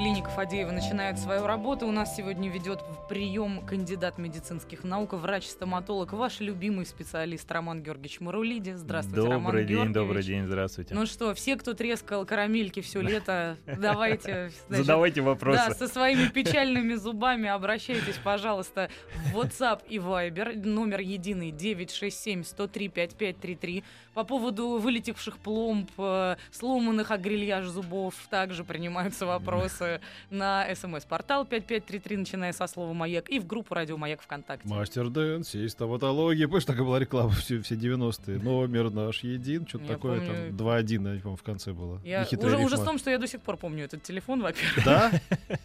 Клиника Фадеева начинает свою работу. У нас сегодня ведет в прием кандидат медицинских наук, врач-стоматолог, ваш любимый специалист Роман Георгиевич Марулиди. Здравствуйте, добрый Роман день, Георгиевич. добрый день, здравствуйте. Ну что, все, кто трескал карамельки все лето, давайте... значит, Задавайте вопросы. Да, со своими печальными зубами обращайтесь, пожалуйста, в WhatsApp и Viber. Номер единый 967-103-5533. По поводу вылетевших пломб, э, сломанных агрильяж зубов, также принимаются вопросы на смс-портал 5533, начиная со слова «Маяк», и в группу «Радио Маяк» ВКонтакте. Мастер Дэн, сей стоматологии. Помнишь, такая была реклама все, все 90-е? Номер наш един, что-то Я такое, помню. там 2-1, я не помню, в конце было. Я, уже, ужас в том, что я до сих пор помню этот телефон, во-первых. Да?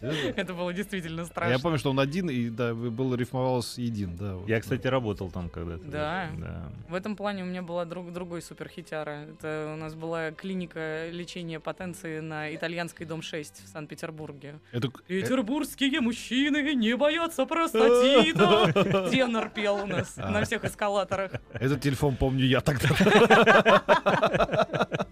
Это было действительно Я страшно. помню, что он один, и да, было рифмовалось с един, да. Я, кстати, работал там когда-то. Да. да. В этом плане у меня была друг, другой суперхитяра. Это у нас была клиника лечения потенции на итальянской дом 6 в Санкт-Петербурге. Это, Петербургские мужчины не боятся простатита. Тенор пел у нас А. на всех эскалаторах. этот телефон помню я тогда.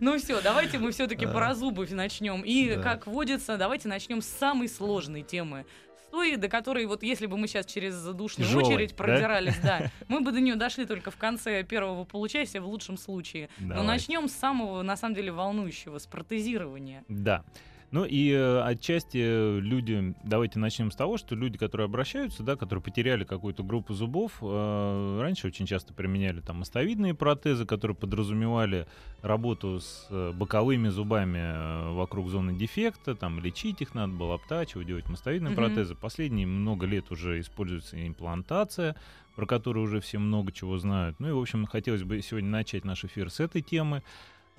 Ну все, давайте мы все-таки про зубы начнем. И, как водится, давайте начнем с самой сложной темы. С той, до которой, вот если бы мы сейчас через задушную Тяжелой, очередь да? продирались, да, мы бы до нее дошли только в конце первого получасия в лучшем случае. Но Давай. начнем с самого, на самом деле, волнующего, с протезирования. Да. Ну и э, отчасти э, люди, давайте начнем с того, что люди, которые обращаются, да, которые потеряли какую-то группу зубов, э, раньше очень часто применяли там мостовидные протезы, которые подразумевали работу с э, боковыми зубами вокруг зоны дефекта, там лечить их надо было, обтачивать, делать мостовидные Мгм. протезы. Последние много лет уже используется имплантация, про которую уже все много чего знают. Ну и, в общем, хотелось бы сегодня начать наш эфир с этой темы.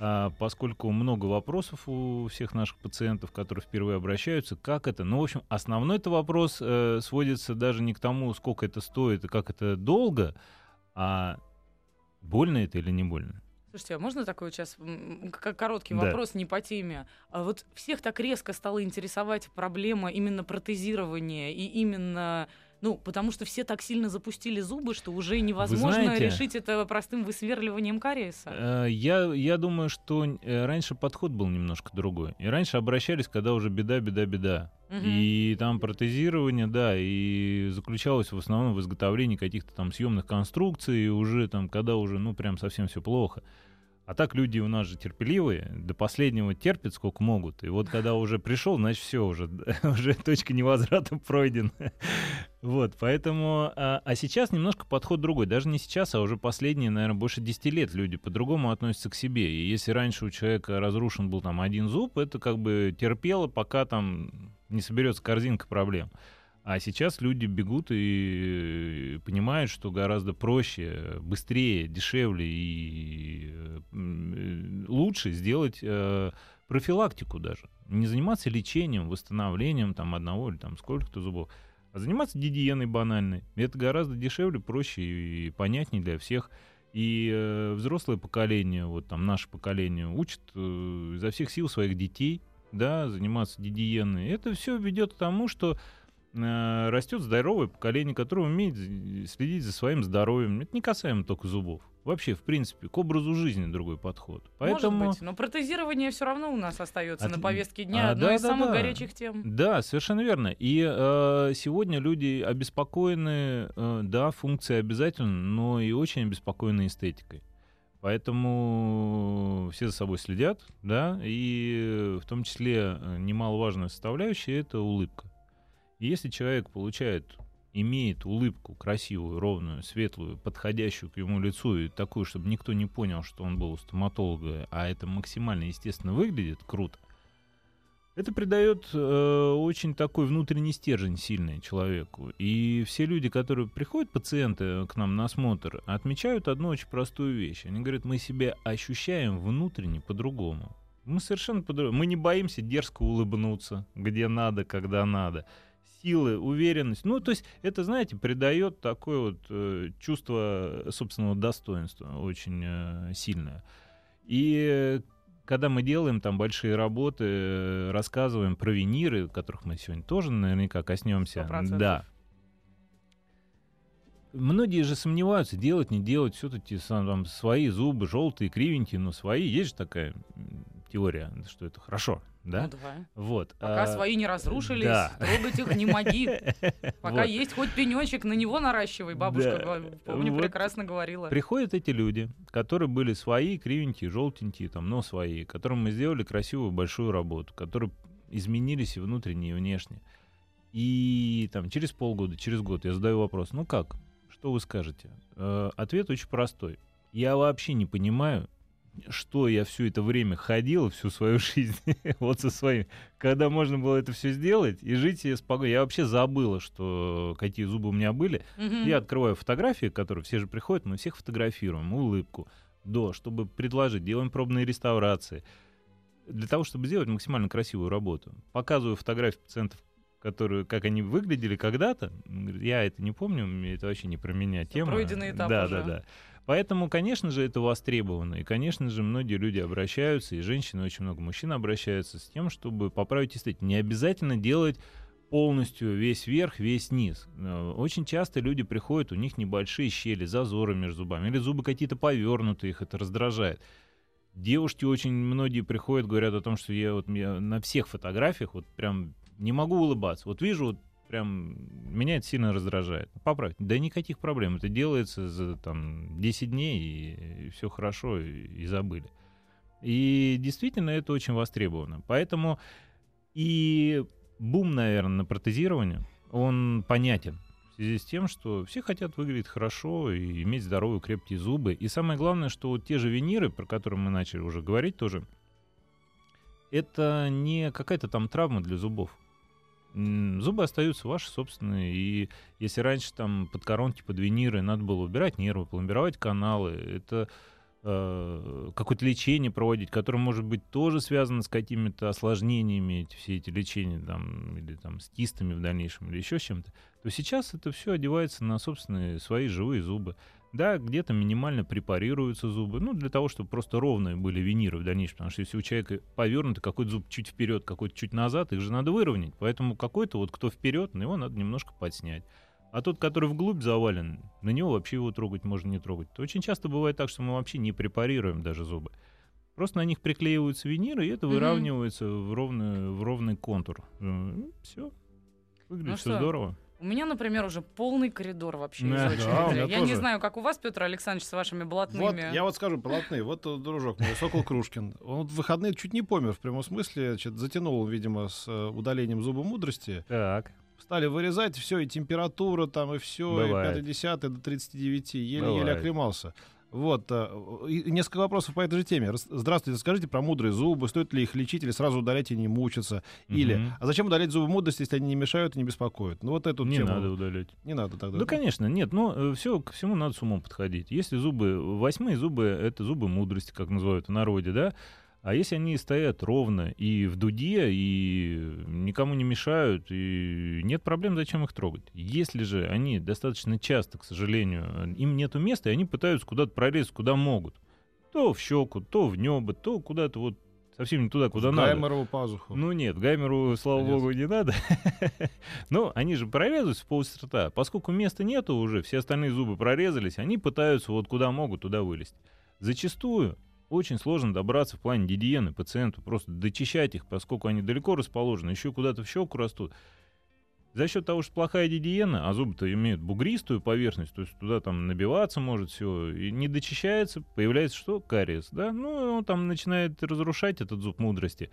А, поскольку много вопросов у всех наших пациентов, которые впервые обращаются, как это? Ну, в общем, основной это вопрос э, сводится даже не к тому, сколько это стоит и как это долго, а больно это или не больно. Слушайте, а можно такой сейчас короткий Да. вопрос не по теме? А вот всех так резко стала интересовать проблема именно протезирования и именно, ну, потому что все так сильно запустили зубы, что уже невозможно знаете- решить это простым высверливанием кариеса. Э, Я, я думаю, что э, раньше подход был немножко другой. И раньше обращались, когда уже беда, беда, беда. Мгм. И там протезирование, да, и заключалось в основном в изготовлении каких-то там съемных конструкций, уже там, когда уже, ну, прям совсем все плохо. А так люди у нас же терпеливые, до последнего терпят сколько могут. И вот когда уже пришел, значит, все уже, уже точка невозврата пройдена. Вот, поэтому... А, а сейчас немножко подход другой. Даже не сейчас, а уже последние, наверное, больше 10 лет люди по-другому относятся к себе. И если раньше у человека разрушен был там один зуб, это как бы терпело, пока там не соберется корзинка проблем. А сейчас люди бегут и понимают, что гораздо проще, быстрее, дешевле и э, э, лучше сделать э, профилактику даже. Не заниматься лечением, восстановлением там одного или там сколько-то зубов, а заниматься гигиеной банальной. Это гораздо дешевле, проще и понятнее для всех. И э, взрослое поколение, вот там наше поколение, учит э, изо всех сил своих детей, да, заниматься гигиеной. Это все ведет к тому, что э, растет здоровое поколение, которое умеет следить за своим здоровьем. Это не касаемо только зубов. Вообще, в принципе, к образу жизни другой подход. Поэтому... Может быть, но протезирование все равно у нас остается От- на повестке дня А, одной из да, да, самых да. горячих тем. Да, совершенно верно. И э, сегодня люди обеспокоены, э, да, функцией обязательно, но и очень обеспокоены эстетикой. Поэтому все за собой следят, да, и в том числе э, немаловажная составляющая это улыбка. И если человек получает, имеет улыбку красивую, ровную, светлую, подходящую к ему лицу и такую, чтобы никто не понял, что он был у стоматолога, а это максимально естественно выглядит круто, это придает э, очень такой внутренний стержень сильный человеку. И все люди, которые приходят, пациенты к нам на осмотр, отмечают одну очень простую вещь. Они говорят, мы себя ощущаем внутренне по-другому. Мы совершенно по-другому. Мы не боимся дерзко улыбнуться, где надо, когда надо. Силы, уверенность. Ну, то есть это, знаете, придает такое вот э, чувство собственного достоинства очень э, сильное. И когда мы делаем там большие работы, рассказываем про виниры, которых мы сегодня тоже наверняка коснемся. 100%. Да. Многие же сомневаются, делать, не делать, все-таки там свои зубы, желтые, кривенькие, но свои. Есть же такая теория, что это хорошо, да? Ну, давай. Вот. Пока а, свои не разрушились, да. трогать их не моги. Пока Вот. есть хоть пенечек, на него наращивай. Бабушка, Да. помню, Вот. прекрасно говорила. Приходят эти люди, которые были свои, кривенькие, желтенькие, там, но свои, которым мы сделали красивую большую работу, которые изменились и внутренне, и внешне. И там через полгода, через год я задаю вопрос, ну как, что вы скажете? Э, ответ очень простой. Я вообще не понимаю, что я все это время ходил, всю свою жизнь, вот со своим, когда можно было это все сделать и жить себе спокойно. Я вообще забыла, что какие зубы у меня были. Мгм. Я открываю фотографии, которые все же приходят, мы всех фотографируем, улыбку, до, чтобы предложить, делаем пробные реставрации. Для того, чтобы сделать максимально красивую работу. Показываю фотографии пациентов, которые, как они выглядели когда-то. Я это не помню, это вообще не про меня тема. пройденный этап да, уже. да, да. Поэтому, конечно же, это востребовано. И, конечно же, многие люди обращаются, и женщины, очень много мужчин обращаются с тем, чтобы поправить эстетику. Не обязательно делать полностью весь верх, весь низ. Э, Очень часто люди приходят, у них небольшие щели, зазоры между зубами, или зубы какие-то повернутые, их это раздражает. Девушки очень многие приходят, говорят о том, что я вот я на всех фотографиях вот прям не могу улыбаться. Вот вижу, вот прям меня это сильно раздражает. Поправить. Да никаких проблем. Это делается за там 10 дней, и, все хорошо, и, и забыли. И действительно это очень востребовано. Поэтому и бум, наверное, на протезирование, он понятен. В связи с тем, что все хотят выглядеть хорошо и иметь здоровые крепкие зубы. И самое главное, что вот те же виниры, про которые мы начали уже говорить тоже, это не какая-то там травма для зубов. Зубы остаются ваши собственные, и если раньше там под коронки, под виниры надо было убирать нервы, пломбировать каналы, это э, какое-то лечение проводить, которое может быть тоже связано с какими-то осложнениями, эти, все эти лечения там, или там с кистами в дальнейшем, или еще с чем-то, то сейчас это все одевается на собственные свои живые зубы. Да, где-то минимально препарируются зубы, ну, для того, чтобы просто ровные были виниры в дальнейшем, потому что если у человека повернутый какой-то зуб чуть вперед, какой-то чуть назад, их же надо выровнять. Поэтому какой-то вот кто вперед, на его надо немножко подснять. А тот, который вглубь завален, на него вообще его трогать можно не трогать. Очень часто бывает так, что мы вообще не препарируем даже зубы. Просто на них приклеиваются виниры, и это выравнивается в ровный, в ровный контур. Все. Выглядит Ну все что, здорово. У меня, например, уже полный коридор вообще Да, из да, очереди. у меня Я не тоже. знаю, как у вас, Петр Александрович, с вашими Вот, блатными. я вот скажу, полотны. Вот э, дружок мой, Сокол Крушкин. Он вот в выходные чуть не помер в прямом смысле. Значит, затянул, видимо, с э, удалением зуба мудрости. Так. Стали вырезать, все, и температура там, и все, и Бывает. 5 10 до 39. Еле-еле Бывает. Вот, э, и несколько вопросов по этой же теме. Здравствуйте, скажите про мудрые зубы, стоит ли их лечить или сразу удалять и не мучиться? Или, Мгм. а зачем удалять зубы мудрости, если они не мешают и не беспокоят? Ну вот эту Не тему. надо удалять. Не надо тогда. Да, конечно, нет, но все, ко всему надо с умом подходить. Если зубы, восьмые зубы, это зубы мудрости, как называют в народе, да, а если они стоят ровно и в дуде, и никому не мешают, и нет проблем, зачем их трогать? Если же они достаточно часто, к сожалению, им нету места, и они пытаются куда-то пролезть, куда могут. То в щеку, то в небо, то куда-то вот совсем не туда, куда в надо. Гайморову пазуху. Ну нет, Гаймеру, слава Понятно. богу, не надо. Но они же прорезаются в полость рта. Поскольку места нету уже, все остальные зубы прорезались, они пытаются вот куда могут, туда вылезть. Зачастую очень сложно добраться в плане гигиены пациенту, просто дочищать их, поскольку они далеко расположены, еще куда-то в щеку растут. За счет того, что плохая гигиена, а зубы-то имеют бугристую поверхность, то есть туда там набиваться может все, и не дочищается, появляется что? Кариес, да? Ну, он там начинает разрушать этот зуб мудрости.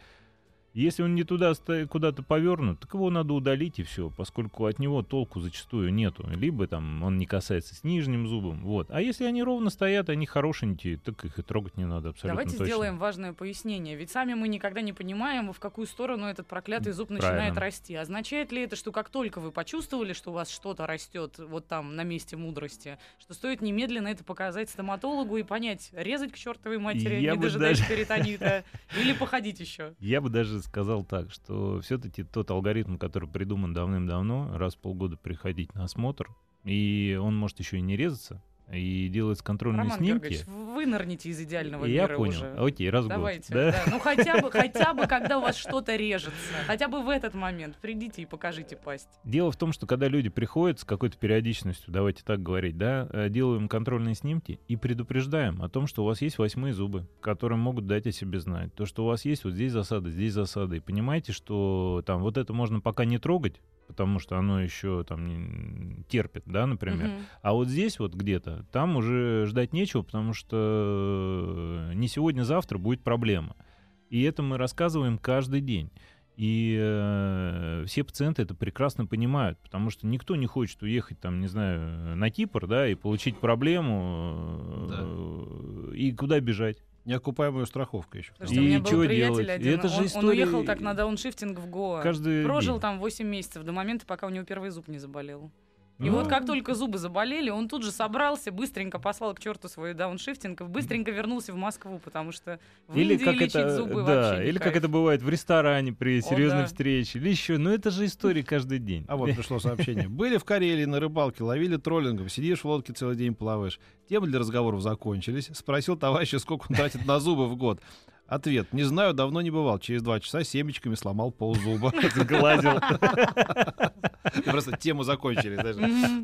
Если он не туда куда-то повернут, так его надо удалить и все, поскольку от него толку зачастую нету. Либо там он не касается с нижним зубом. Вот. А если они ровно стоят, они хорошенькие, так их и трогать не надо абсолютно Давайте точно. сделаем важное пояснение. Ведь сами мы никогда не понимаем, в какую сторону этот проклятый зуб Правильно. начинает расти. Означает ли это, что как только вы почувствовали, что у вас что-то растет вот там на месте мудрости, что стоит немедленно это показать стоматологу и понять, резать к чертовой матери, Я не дожидаясь даже- перитонита, или походить еще? Я бы даже сказал так, что все-таки тот алгоритм, который придуман давным-давно, раз в полгода приходить на осмотр, и он может еще и не резаться, и делать контрольные Роман снимки. Георгиевич, вы нырните из идеального И я мира понял. уже. Окей, раз в год, Давайте, да? да. Ну хотя бы, хотя бы, когда у вас что-то режется, хотя бы в этот момент придите и покажите пасть. Дело в том, что когда люди приходят с какой-то периодичностью, давайте так говорить, да, э, делаем контрольные снимки и предупреждаем о том, что у вас есть восьмые зубы, которые могут дать о себе знать. То, что у вас есть вот здесь засада, здесь засада. И понимаете, что там вот это можно пока не трогать, потому что оно еще там терпит, да, например. Мгм. А вот здесь вот где-то, там уже ждать нечего, потому что э, не сегодня-завтра будет проблема. И это мы рассказываем каждый день. И э, все пациенты это прекрасно понимают, потому что никто не хочет уехать, там, не знаю, на Кипр, да, и получить проблему, э, и куда бежать. Неокупаемая страховка еще. Потому что И у меня был приятель один, Это же он, он история- уехал так на дауншифтинг в Гоа. Каждый Прожил там 8 месяцев до момента, пока у него первый зуб не заболел. И Ну, вот как только зубы заболели, он тут же собрался, быстренько послал к черту свой дауншифтинг, быстренько вернулся в Москву, потому что в Или Индии как лечить это, зубы да, вообще не или как кайф. это бывает в ресторане при О, серьезной да. встрече, или еще. Ну это же история каждый день. А вот пришло сообщение. Были в Карелии на рыбалке, ловили троллингом, сидишь в лодке целый день плаваешь. Темы для разговоров закончились. Спросил товарища, сколько он тратит на зубы в год. Ответ. Не знаю, давно не бывал. Через два часа семечками сломал ползуба. Сглазил. Просто тему закончили.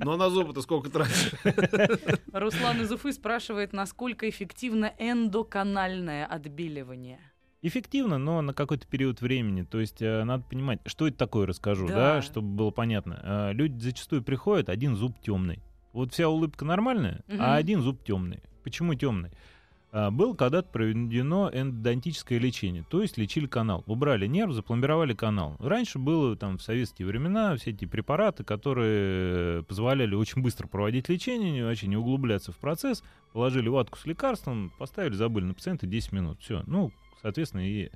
Ну а на зубы-то сколько тратишь? Руслан из Уфы спрашивает, насколько эффективно эндоканальное отбеливание. Эффективно, но на какой-то период времени. То есть э, надо понимать, что это такое, расскажу, да, Да. чтобы было понятно. Э, люди зачастую приходят, один зуб темный. Вот вся улыбка нормальная, а один зуб темный. Почему темный? А, Было когда-то проведено эндодонтическое лечение, то есть лечили канал. Убрали нерв, запломбировали канал. Раньше было там в советские времена все эти препараты, которые позволяли очень быстро проводить лечение, вообще не углубляться в процесс. Положили ватку с лекарством, поставили, забыли на пациента 10 минут. Все. Ну, соответственно, и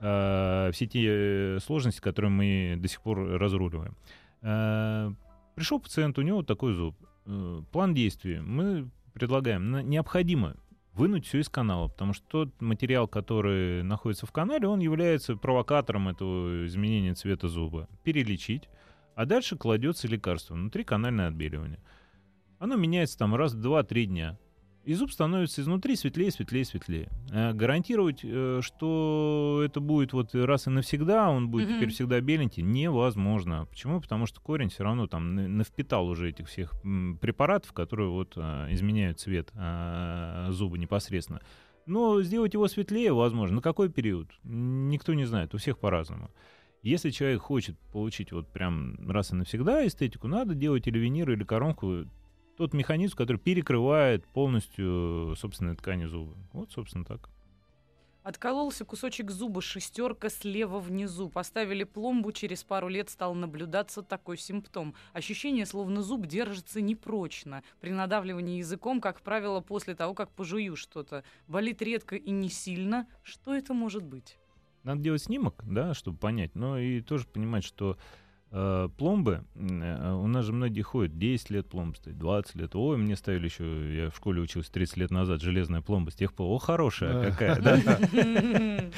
э, все те сложности, которые мы до сих пор разруливаем. Э, пришел пациент, у него такой зуб. Э, план действий. Мы предлагаем. Необходимо вынуть все из канала, потому что тот материал, который находится в канале, он является провокатором этого изменения цвета зуба. Перелечить, а дальше кладется лекарство, внутри канальное отбеливание. Оно меняется там раз в 2-3 дня. И зуб становится изнутри светлее, светлее, светлее. Э, Гарантировать, э, что это будет вот раз и навсегда, он будет Мгм. теперь всегда беленький, невозможно. Почему? Потому что корень все равно там на- навпитал уже этих всех препаратов, которые вот а, изменяют цвет зуба непосредственно. Но сделать его светлее возможно. На какой период? Никто не знает, у всех по-разному. Если человек хочет получить вот прям раз и навсегда эстетику, надо делать или винир, или коронку, тот механизм, который перекрывает полностью собственные ткани зуба. Вот, собственно, так. Откололся кусочек зуба, шестерка слева внизу. Поставили пломбу, через пару лет стал наблюдаться такой симптом. Ощущение, словно зуб держится непрочно. При надавливании языком, как правило, после того, как пожую что-то. Болит редко и не сильно. Что это может быть? Надо делать снимок, да, чтобы понять, но и тоже понимать, что пломбы, э, у нас же многие ходят, 10 лет пломбы стоит, 20 лет. Ой, мне ставили еще, я в школе учился 30 лет назад, железная пломба, с тех пор, о, хорошая какая, да.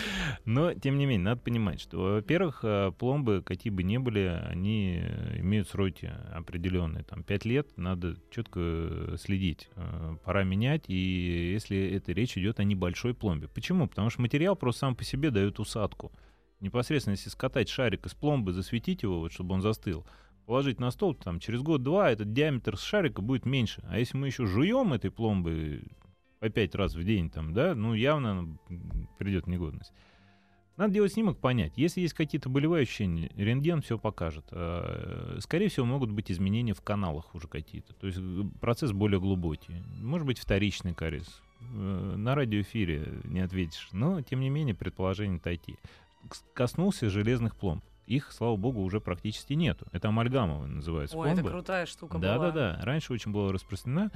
Но, тем не менее, надо понимать, что, во-первых, э, пломбы, какие бы ни были, они э, имеют сроки определенные. Там 5 лет надо четко э, следить. Э, Пора менять, и если это речь идет о небольшой пломбе. Почему? Потому что материал просто сам по себе дает усадку. Непосредственно, если скатать шарик из пломбы, засветить его, вот, чтобы он застыл, положить на стол, там, через год-два этот диаметр шарика будет меньше. А если мы еще жуем этой пломбы по пять раз в день, там, да, ну, явно придет негодность. Надо делать снимок, понять. Если есть какие-то болевые ощущения, рентген все покажет. А, Скорее всего, могут быть изменения в каналах уже какие-то. То есть э, процесс более глубокий. Может быть, вторичный кариес. Э, На радиоэфире не ответишь. Но, тем не менее, предположение тайти. Коснулся железных пломб. Их, слава богу, уже практически нету. Это амальгамовые называются Ой, это пломбы. крутая штука Да, была. да, да. Раньше очень была распространена.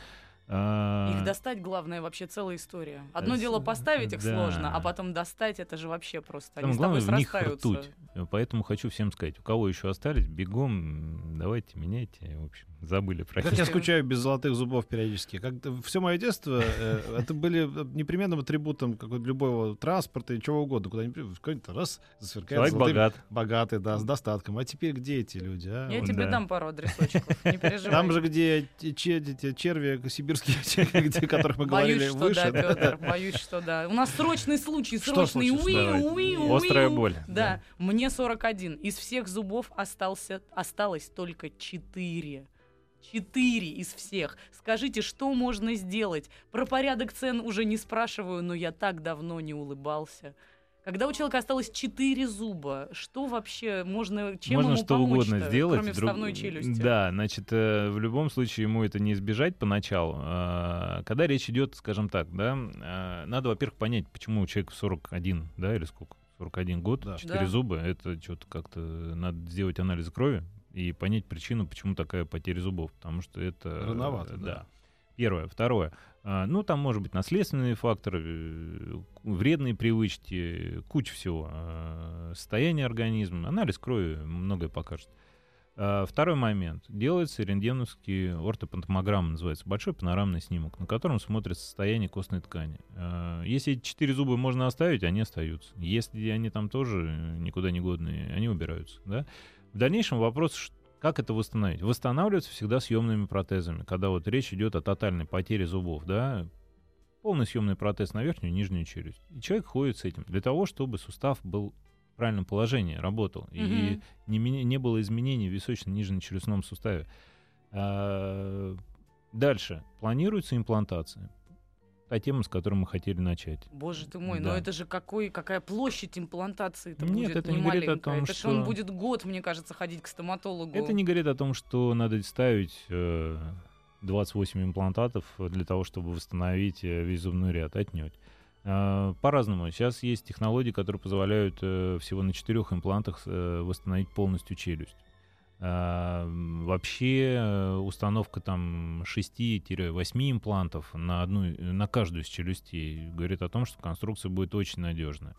А, Их достать, главное, вообще целая история. Одно Э, дело поставить их да. сложно, а потом достать это же вообще просто. Они Самое с тобой главное, в них срастаются. ртуть. Э, Поэтому хочу всем сказать, у кого еще остались, бегом, давайте меняйте. В общем, забыли про Как я скучаю без золотых зубов периодически. Как все мое детство э, это были непременным атрибутом какого любого транспорта и чего угодно. Куда-нибудь какой-то раз засверкает Человек золотым- богат. богатый, да, с достатком. А теперь где эти люди? а? Я тебе Да. дам пару адресочков, не переживай. Там же, где черви сибирские, где- о которых мы Боюсь, говорили что выше. да, Петр, боюсь, что да. У нас срочный случай, срочный. Уи, уи, уи, Острая боль. Да, мне 41. Из всех зубов остался, осталось только 4. Четыре из всех. Скажите, что можно сделать? Про порядок цен уже не спрашиваю, но я так давно не улыбался. Когда у человека осталось четыре зуба, что вообще можно, чем Можно ему что угодно помочь-то, сделать. кроме друг- вставной челюсти? Да, значит, э, в любом случае ему это не избежать поначалу. А, Когда речь идет, скажем так, да, а, надо, во-первых, понять, почему у человека 41, да, или сколько? 41 год, Да. 4 Да. зуба, это что-то как-то надо сделать анализ крови и понять причину, почему такая потеря зубов, потому что это... э, Рановато, да. Первое. Второе. А, Ну, там может быть наследственные факторы, э, вредные привычки, куча всего. А, Состояние организма, анализ крови многое покажет. А, Второй момент. Делается рентгеновский ортопантомограмма, называется, большой панорамный снимок, на котором смотрится состояние костной ткани. А, Если эти четыре зуба можно оставить, они остаются. Если они там тоже э, никуда не годные, они убираются. Да? В дальнейшем вопрос, ш- как это восстановить? Восстанавливается всегда съемными протезами, когда вот речь идет о тотальной потере зубов, да, полный съемный протез на верхнюю и нижнюю челюсть. И человек ходит с этим для того, чтобы сустав был в правильном положении, работал, и Мгм. не, не было изменений в височно-нижнечелюстном суставе. А, Дальше. Планируется имплантация. Та тема, с которой мы хотели начать. Боже ты мой, Да. но это же какой, какая площадь имплантации это Нет, будет это не не говорит о том, это ж он что- будет год, мне кажется, ходить к стоматологу. Это не говорит о том, что надо ставить э, 28 имплантатов для того, чтобы восстановить э, весь зубной ряд. Отнюдь. А, По-разному. Сейчас есть технологии, которые позволяют э, всего на четырех имплантах э, восстановить полностью челюсть. А, м, Вообще э, установка там 6-8 имплантов на, одну, на каждую из челюстей говорит о том, что конструкция будет очень надежная.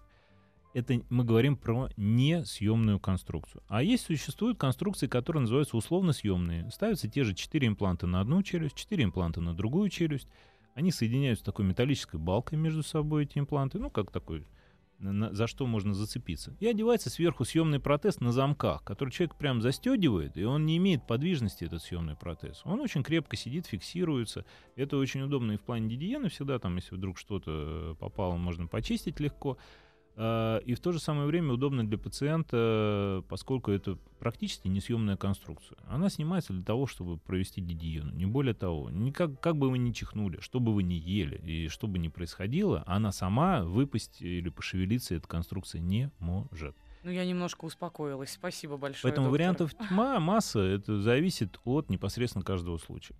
Это мы говорим про несъемную конструкцию. А есть существуют конструкции, которые называются условно съемные. Ставятся те же 4 импланта на одну челюсть, 4 импланта на другую челюсть. Они соединяются такой металлической балкой между собой, эти импланты, ну, как такой, за что можно зацепиться. И одевается сверху съемный протез на замках, который человек прям застегивает, и он не имеет подвижности, этот съемный протез. Он очень крепко сидит, фиксируется. Это очень удобно и в плане гигиены всегда, там, если вдруг что-то попало, можно почистить легко. А, И в то же самое время удобно для пациента, поскольку это практически несъемная конструкция. Она снимается для того, чтобы провести гигиену, не более того. Никак, как бы вы ни чихнули, что бы вы ни ели и что бы ни происходило, она сама выпасть или пошевелиться эта конструкция не может. Ну, я немножко успокоилась. Спасибо большое. Поэтому доктор. вариантов тьма, масса, это зависит от непосредственно каждого случая.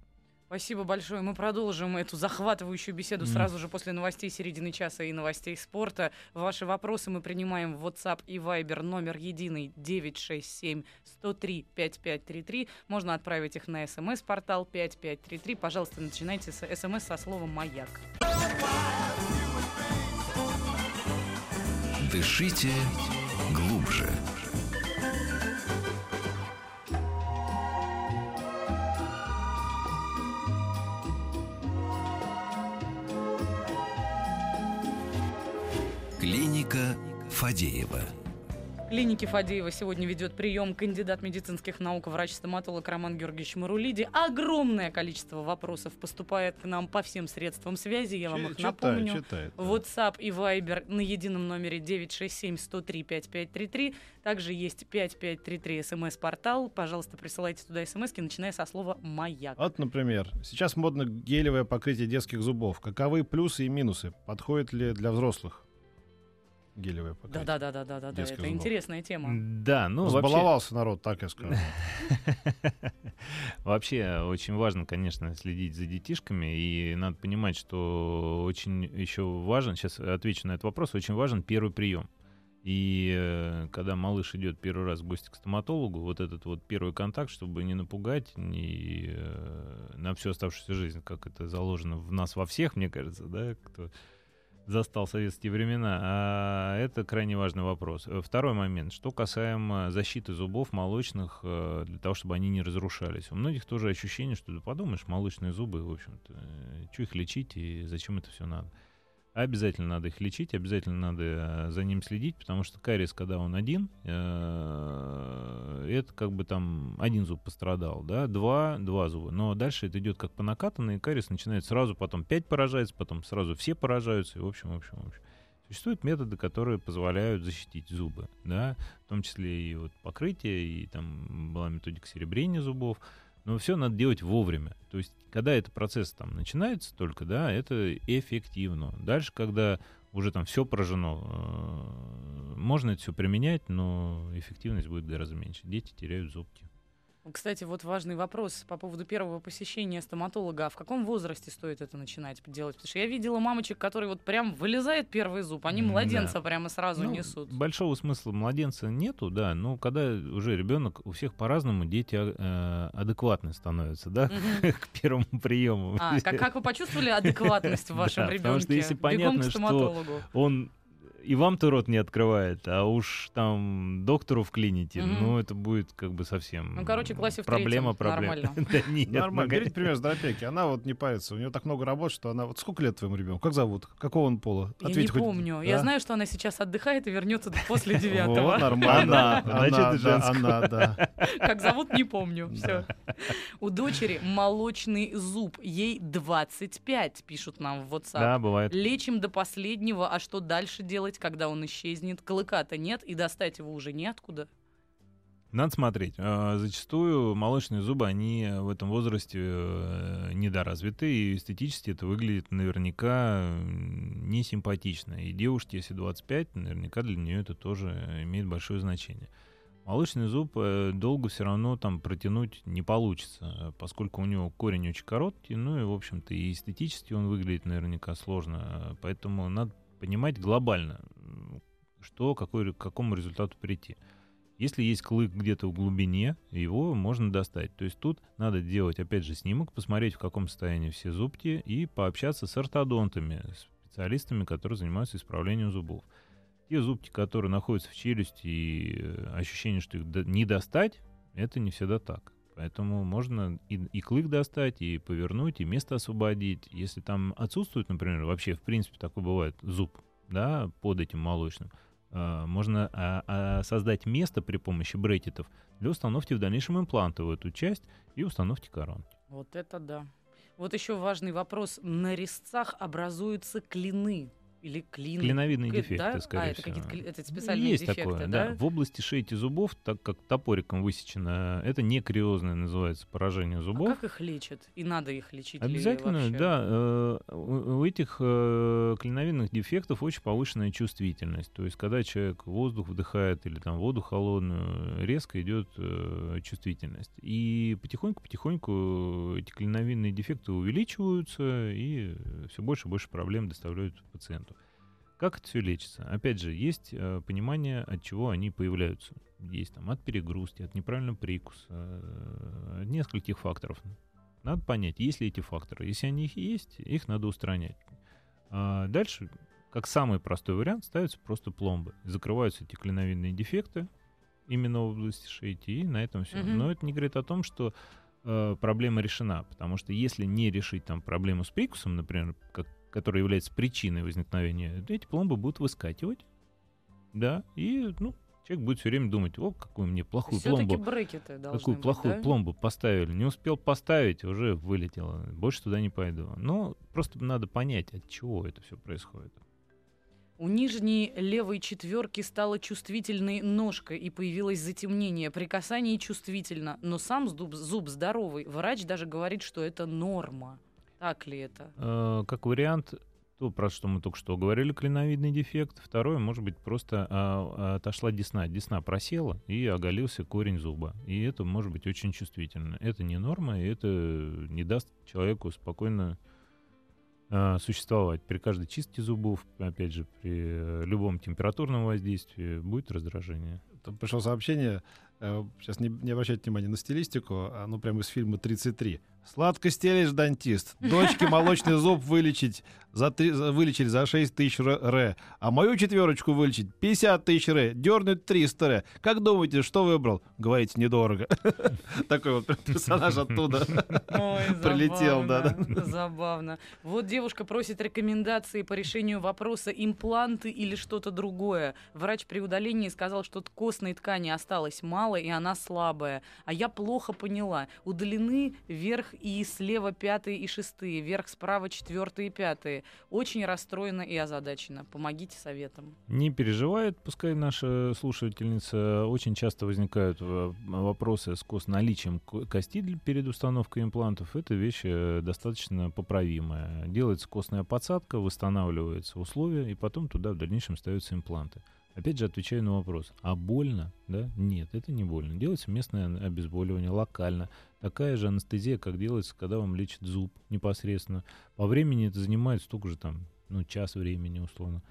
Спасибо большое. Мы продолжим эту захватывающую беседу М. сразу же после новостей середины часа и новостей спорта. Ваши вопросы мы принимаем в WhatsApp и Viber номер единый 967 103 5533. Можно отправить их на смс-портал 5533. Пожалуйста, начинайте с смс со словом «Маяк». Дышите глубже. Фадеева. В клинике Фадеева сегодня ведет прием кандидат медицинских наук, врач-стоматолог Роман Георгиевич Марулиди. Огромное количество вопросов поступает к нам по всем средствам связи. Я вам их Читает, напомню. читает, да. WhatsApp и Viber на едином номере 967-103-5533. Также есть 5533 смс-портал. Пожалуйста, присылайте туда смс начиная со слова «Маяк». Вот, например, сейчас модно гелевое покрытие детских зубов. Каковы плюсы и минусы? Подходит ли для взрослых гелевое покрытие? Да-да-да-да-да, Детских это зубов. интересная тема. Да, ну вообще... Разбаловался народ, так я скажу. Вообще очень важно, конечно, следить за детишками, и надо понимать, что очень еще важен, сейчас отвечу на этот вопрос, очень важен первый прием. И э, когда малыш идет первый раз в гости к стоматологу, вот этот вот первый контакт, чтобы не напугать не, э, на всю оставшуюся жизнь, как это заложено в нас во всех, мне кажется, да, кто застал советские времена. А это крайне важный вопрос. Э, Второй момент. Что касаемо защиты зубов молочных, э, для того, чтобы они не разрушались. У многих тоже ощущение, что ты подумаешь, молочные зубы, в общем-то, что их лечить и зачем это все надо. Обязательно надо их лечить, обязательно надо э, за ним следить, потому что кариес, когда он один, э, это как бы там один зуб пострадал, да, два, два зуба. Но дальше это идет как по накатанной, и кариес начинает сразу, потом пять поражается, потом сразу все поражаются, и в общем, в общем, в общем. Существуют методы, которые позволяют защитить зубы, да, в том числе и вот покрытие, и там была методика серебрения зубов, но все надо делать вовремя. То есть, когда этот процесс там начинается только, да, это эффективно. Дальше, когда уже там все поражено, э, можно это все применять, но эффективность будет гораздо меньше. Дети теряют зубки. Кстати, вот важный вопрос по поводу первого посещения стоматолога. А в каком возрасте стоит это начинать делать? Потому что я видела мамочек, которые вот прям вылезает первый зуб, они младенца да. прямо сразу Ну, несут. Большого смысла младенца нету, да, но когда уже ребенок, у всех по-разному дети э, адекватны становятся, да, к первому приему. А, как, вы почувствовали адекватность в вашем ребенке? потому что если понятно, что. Он и вам-то рот не открывает, а уж там доктору вклините, Мгм. ну это будет как бы совсем Ну, короче, в классе в проблема, третьем проблема. нормально. Нормально. Берите пример с опеки. Она вот не парится. У нее так много работ, что она... Вот сколько лет твоему ребенку? Как зовут? Какого он пола? Я Ответь не хоть- помню. Я знаю, что она сейчас отдыхает и вернется после Вот, девятого. нормально. Она, значит, да, женского. она, да. Как зовут, не помню. Все. У дочери молочный зуб. Ей 25, пишут нам в WhatsApp. Да, бывает. Лечим до последнего, а что дальше делать, когда он исчезнет? Клыка-то нет, и достать его уже неоткуда. Надо смотреть. А, Зачастую молочные зубы, они в этом возрасте э, недоразвиты, и эстетически это выглядит наверняка несимпатично. И девушке, если 25, наверняка для нее это тоже имеет большое значение. Молочный зуб э, долго все равно там протянуть не получится, поскольку у него корень очень короткий, ну и, в общем-то, и эстетически он выглядит наверняка сложно. Поэтому надо понимать глобально, что, какой, к какому результату прийти. Если есть клык где-то в глубине, его можно достать. То есть тут надо делать, опять же, снимок, посмотреть, в каком состоянии все зубки, и пообщаться с ортодонтами, специалистами, которые занимаются исправлением зубов. Те зубки, которые находятся в челюсти, и э, ощущение, что их не достать, это не всегда так. Поэтому можно и, и клык достать, и повернуть, и место освободить. Если там отсутствует, например, вообще, в принципе, такое бывает, зуб, да, под этим молочным, а, можно а, а, создать место при помощи брекетов для установки в дальнейшем импланта в эту часть и установки коронки. Вот это да. Вот еще важный вопрос. На резцах образуются клины. Или клины. Клиновидные К- дефекты, да? скорее а, это всего. это специальные Есть дефекты, такое, да? В области шейки зубов, так как топориком высечено, это некриозное называется поражение А зубов. как их лечат? И надо их лечить ли Обязательно, вообще? да. э, У у этих э, клиновидных дефектов очень повышенная чувствительность. То есть, когда человек воздух вдыхает или там воду холодную, резко идет э, чувствительность. И потихоньку-потихоньку эти клиновидные дефекты увеличиваются, и все больше и больше проблем доставляют пациенту. Как это все лечится? Опять же, есть э, понимание, от чего они появляются. Есть там от перегрузки, от неправильного прикуса, э, от нескольких факторов. Надо понять, есть ли эти факторы. Если они их есть, их надо устранять. А дальше, как самый простой вариант, ставятся просто пломбы. Закрываются эти клиновидные дефекты именно в области шейки, и на этом все. Мгм. Но это не говорит о том, что э, проблема решена. Потому что если не решить там проблему с прикусом, например, как, которая является причиной возникновения, эти пломбы будут выскакивать. Да, и ну, человек будет все время думать, о, какую мне плохую пломбу брекеты Какую быть, плохую да? пломбу поставили. Не успел поставить, уже вылетело. Больше туда не пойду. Но просто надо понять, от чего это все происходит. У нижней левой четверки стала чувствительной ножка и появилось затемнение. При касании чувствительно, но сам зуб, зуб здоровый. Врач даже говорит, что это норма. Так ли это? Э, Как вариант, то, про что мы только что говорили, клиновидный дефект. Второе, может быть, просто а, отошла десна. Десна просела и оголился корень зуба. И это может быть очень чувствительно. Это не норма, и это не даст человеку спокойно существовать. При каждой чистке зубов, опять же, при э, любом температурном воздействии будет раздражение. Там пришло сообщение, э, сейчас не, не обращайте внимания на стилистику, оно прямо из фильма «33». Сладко стелишь, дантист. Дочке молочный зуб вылечить за три, вылечили за 6 тысяч ре. А мою четверочку вылечить 50 тысяч ре. Дернуть 300 ре. Как думаете, что выбрал? Говорите, недорого. Такой вот персонаж оттуда. Прилетел, да, забавно, Забавно. Вот девушка просит рекомендации по решению вопроса импланты или что-то другое. Врач при удалении сказал, что костной ткани осталось мало, и она слабая. А я плохо поняла. Удалены верх и слева пятые и шестые, верх справа четвертые и пятые. Очень расстроена и озадачена. Помогите советом. Не переживает, пускай наша слушательница. Очень часто возникают э, вопросы с кос наличием ко- кости перед установкой имплантов. Это вещь э, достаточно поправимая. Делается костная подсадка, восстанавливаются условия, и потом туда в дальнейшем ставятся импланты. Опять же, отвечаю на вопрос. А больно? Да? Нет, это не больно. Делается местное обезболивание локально. Такая же анестезия, как делается, когда вам лечат зуб непосредственно. По времени это занимает столько же там, ну, час времени условно.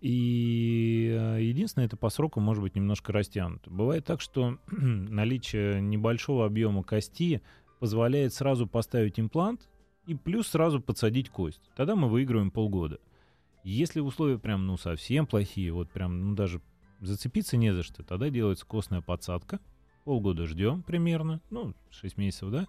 И э, единственное, это по сроку может быть немножко растянуто. Бывает так, что наличие небольшого объема кости позволяет сразу поставить имплант и плюс сразу подсадить кость. Тогда мы выигрываем полгода. Если условия прям, ну, совсем плохие, вот прям, ну, даже зацепиться не за что, тогда делается костная подсадка. Полгода ждем примерно, ну, 6 месяцев, да,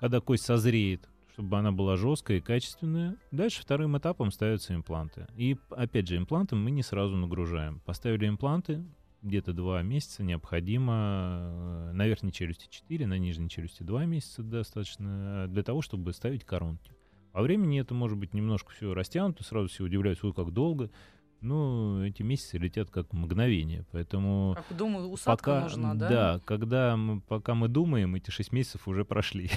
когда кость созреет, чтобы она была жесткая и качественная. Дальше вторым этапом ставятся импланты. И опять же, импланты мы не сразу нагружаем. Поставили импланты, где-то 2 месяца необходимо, э, на верхней челюсти 4, на нижней челюсти 2 месяца достаточно для того, чтобы ставить коронки. По времени это может быть немножко все растянуто, сразу все удивляются, ой, как долго. Ну, эти месяцы летят как мгновение, поэтому Как думаю, усадка пока, нужна, да? да, когда мы, пока мы думаем, эти 6 месяцев уже прошли.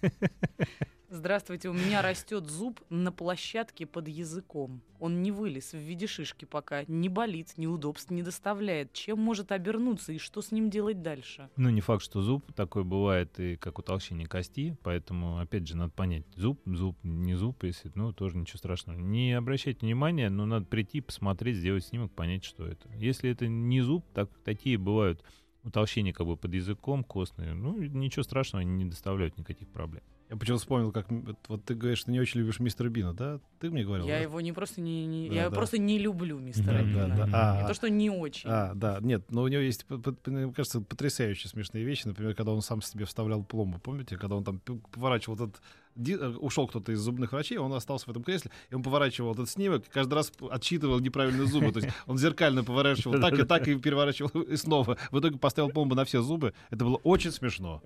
Здравствуйте, у меня растет зуб на площадке под языком. Он не вылез в виде шишки пока, не болит, неудобств не доставляет. Чем может обернуться и что с ним делать дальше? Ну, не факт, что зуб такой бывает и как утолщение кости, поэтому, опять же, надо понять, зуб, зуб, не зуб, если, ну, тоже ничего страшного. Не обращайте внимания, но надо прийти, посмотреть, сделать снимок, понять, что это. Если это не зуб, так, такие бывают утолщения как бы под языком, костные, ну, ничего страшного, они не доставляют никаких проблем. Я почему вспомнил, как вот- ты говоришь, что не очень любишь мистера Бина, да? Ты мне говорил, Я да? его не просто не, не- Да, я да. просто не люблю мистера Да, Бина. да, да. А, Не то, что не очень. А, да, нет, но у него есть, мне кажется, потрясающие смешные вещи. Например, когда он сам себе вставлял пломбу, помните, когда он там поворачивал этот... ди- э, Ушел кто-то из зубных врачей, он остался в этом кресле, и он поворачивал этот снимок, каждый раз отсчитывал неправильные зубы. То есть он зеркально поворачивал так и так, и переворачивал и снова. В итоге поставил пломбу на все зубы. Это было очень смешно.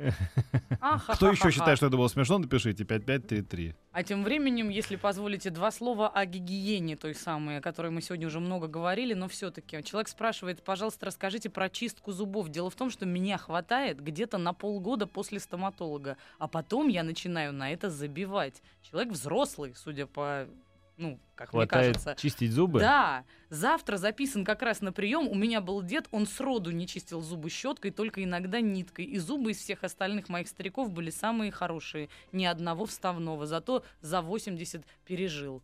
Кто еще считает, что это было смешно, напишите 5533. А тем временем, если позволите, два слова о гигиене той самой, о которой мы сегодня уже много говорили, но все-таки. Человек спрашивает, пожалуйста, расскажите про чистку зубов. Дело в том, что меня хватает где-то на полгода после стоматолога, а потом я начинаю на это забивать. Человек взрослый, судя по, ну, как Хватает мне кажется. чистить зубы? Да, завтра записан как раз на прием. У меня был дед, он сроду не чистил зубы щеткой, только иногда ниткой. И зубы из всех остальных моих стариков были самые хорошие. Ни одного вставного, зато за 80 пережил.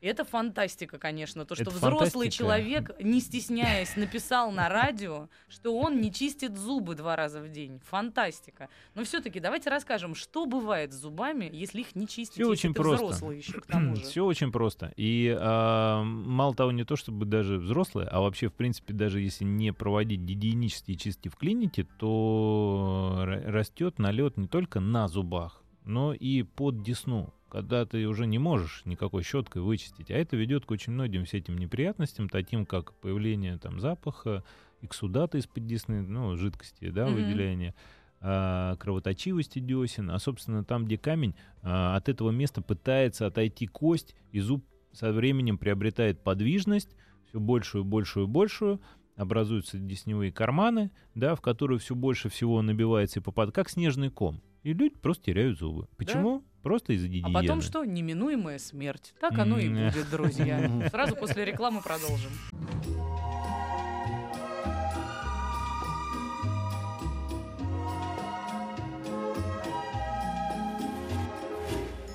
Это фантастика, конечно, то, что Это взрослый фантастика. человек, не стесняясь, написал на радио, что он не чистит зубы два раза в день. Фантастика. Но все-таки давайте расскажем, что бывает с зубами, если их не чистить, если очень просто. взрослый еще к тому же. Все очень просто. И а, мало того, не то чтобы даже взрослые, а вообще, в принципе, даже если не проводить гигиенические чистки в клинике, то ра- растет налет не только на зубах, но и под десну, когда ты уже не можешь никакой щеткой вычистить. А это ведет к очень многим всяким неприятностям, таким как появление там запаха, эксудата из-под десны, ну, жидкости, да, Мгм. выделяния а, кровоточивости десен, а, собственно, там, где камень, а, от этого места пытается отойти кость, и зуб со временем приобретает подвижность, все большую, большую, большую, образуются десневые карманы, да, в которые все больше всего набивается и попадает, как снежный ком. И люди просто теряют зубы. Почему? Просто из-за А гигиены. потом что? Неминуемая смерть. Так оно и будет, друзья. Сразу после рекламы продолжим.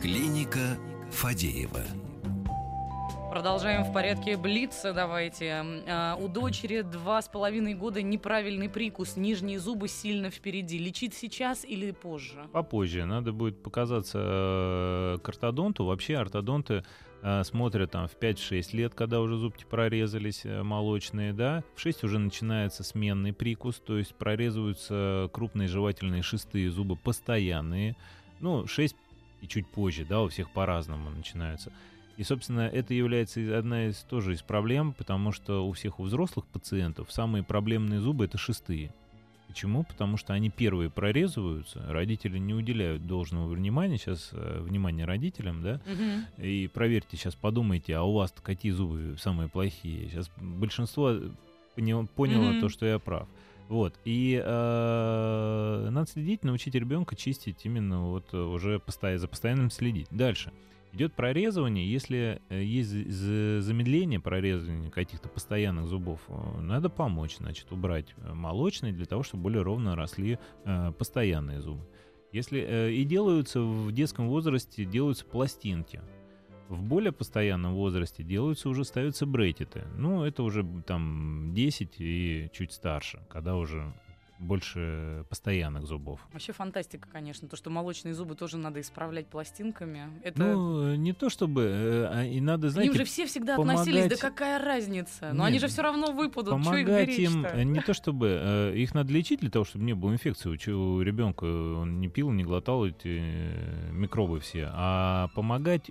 Клиника Фадеева. Продолжаем в порядке Блица. Давайте. А, у дочери два с половиной года неправильный прикус. Нижние зубы сильно впереди. Лечить сейчас или позже? Попозже. Надо будет показаться э, к ортодонту. Вообще ортодонты э, смотрят там в 5-6 лет, когда уже зубки прорезались э, молочные, да. В 6 уже начинается сменный прикус, то есть прорезываются крупные жевательные шестые зубы постоянные. Ну, 6 и чуть позже, да, у всех по-разному начинаются. И, собственно, это является одна из тоже из проблем, потому что у всех у взрослых пациентов самые проблемные зубы это шестые. Почему? Потому что они первые прорезываются, родители не уделяют должного внимания, сейчас э, внимание родителям, да, Мгм. и проверьте, сейчас подумайте, а у вас какие зубы самые плохие? Сейчас большинство поня- поняло Мгм. то, что я прав. Вот. И э, надо следить, научить ребенка чистить именно вот уже постоя- за постоянным следить. Дальше. Идет прорезывание. Если э, есть за- за- замедление прорезывания каких-то постоянных зубов, э, надо помочь, значит, убрать э, молочные для того, чтобы более ровно росли постоянные зубы. Если и делаются в детском возрасте делаются пластинки. В более постоянном возрасте делаются уже ставятся брекеты. Ну, это уже там 10 и чуть старше, когда уже больше постоянных зубов. Вообще фантастика, конечно. То, что молочные зубы тоже надо исправлять пластинками. Это... Ну, не то чтобы, э, а и надо, К знаете, ним же все всегда относились, да помогать- какая разница? Но Нет, они же все равно выпадут. Чего их помогать им, э, не то чтобы, э, их надо лечить для того, чтобы не было инфекции у, ребенка, он не пил, не глотал эти э, микробы все, а помогать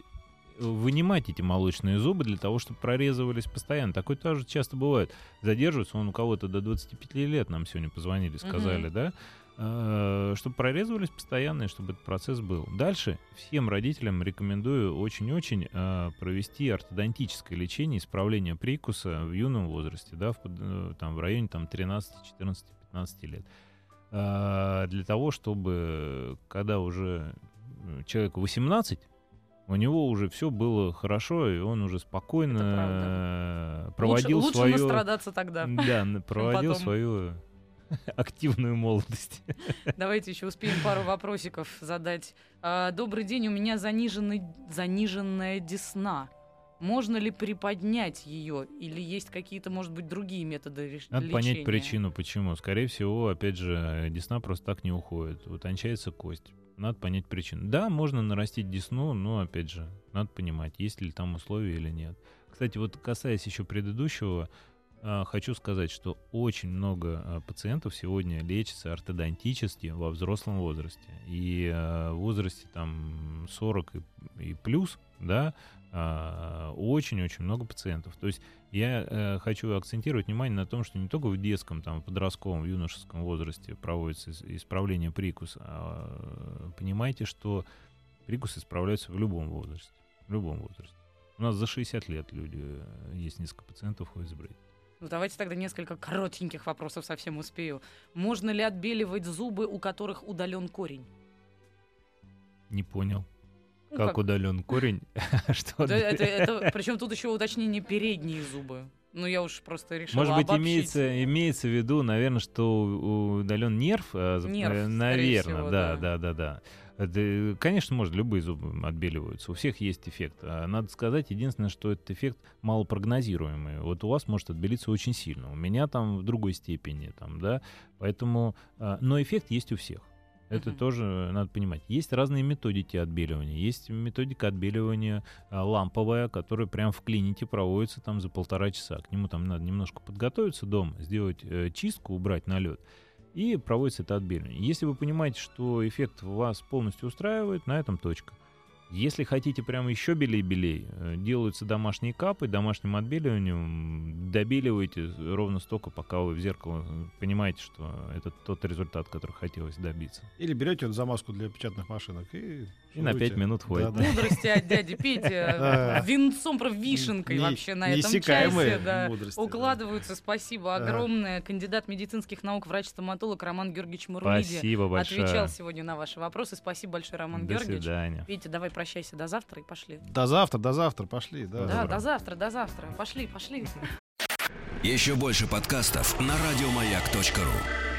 вынимать эти молочные зубы для того, чтобы прорезывались постоянно. Такое тоже часто бывает. Задерживаются, он у кого-то до 25 лет нам сегодня позвонили, сказали, Мгм. да, э, чтобы прорезывались постоянно, и чтобы этот процесс был. Дальше всем родителям рекомендую очень-очень э, провести ортодонтическое лечение, исправление прикуса в юном возрасте, да, в, э, там, в районе там, 13, 14, 15 лет. Для того, чтобы когда уже человеку 18, у него уже все было хорошо, и он уже спокойно Лучше, проводил лучше свою... настрадаться тогда. Да, проводил свою активную молодость. Давайте еще успеем пару вопросиков задать. А, Добрый день, у меня заниженный, заниженная десна. Можно ли приподнять ее? Или есть какие-то, может быть, другие методы реш- Надо лечения? понять причину, почему. Скорее всего, опять же, десна просто так не уходит. Утончается кость. Надо понять причину. Да, можно нарастить десну, но, опять же, надо понимать, есть ли там условия или нет. Кстати, вот касаясь еще предыдущего, а, хочу сказать, что очень много а, пациентов сегодня лечатся ортодонтически во взрослом возрасте. И а, в возрасте там 40 и, и плюс, да, а, очень-очень много пациентов. То есть я э, хочу акцентировать внимание на том, что не только в детском, там, подростковом, юношеском возрасте проводится ис- исправление прикуса, а понимайте, что прикус исправляется в любом возрасте. В любом возрасте. У нас за 60 лет люди, э, есть несколько пациентов ходят с брейд. Ну, давайте тогда несколько коротеньких вопросов совсем успею. Можно ли отбеливать зубы, у которых удален корень? Не понял. Ну, как, удален корень? Что? Причем тут еще уточнение передние зубы. Ну, я уж просто решила Может быть, обобщить. имеется, имеется в виду, наверное, что удален нерв? э, Нерв, э, Наверное, всего, да, да. да, да. Это, конечно, может, любые зубы отбеливаются. У всех есть эффект. А Надо сказать, единственное, что этот эффект малопрогнозируемый. Вот у вас может отбелиться очень сильно. У меня там в другой степени, там, да. Поэтому, а, но эффект есть у всех. Это Мгм. тоже надо понимать. Есть разные методики отбеливания. Есть методика отбеливания а, ламповая, которая прям в клинике проводится там за полтора часа. К нему там надо немножко подготовиться дома, сделать э, чистку, убрать налет. И проводится это отбеливание. Если вы понимаете, что эффект вас полностью устраивает, на этом точка. Если хотите прямо еще белей-белей, э, делаются домашние капы, домашним отбеливанием добеливаете ровно столько, пока вы в зеркало э, понимаете, что это тот результат, который хотелось добиться. Или берете вот замазку для печатных машинок и... И на пять минут. Да-да. Мудрости от дяди Пети. Да. Венцом, про вишенкой вообще на этом часе. Укладываются. Спасибо огромное. Кандидат медицинских наук, врач-стоматолог Роман Георгиевич Мурлиди Спасибо большое. отвечал сегодня на ваши вопросы. Спасибо большое, Роман До Георгиевич. свидания. Петя, давай прощайся до завтра и пошли. До завтра, до завтра, пошли. Да. До завтра, до завтра. Пошли, пошли. Еще больше подкастов на радиомаяк.ру.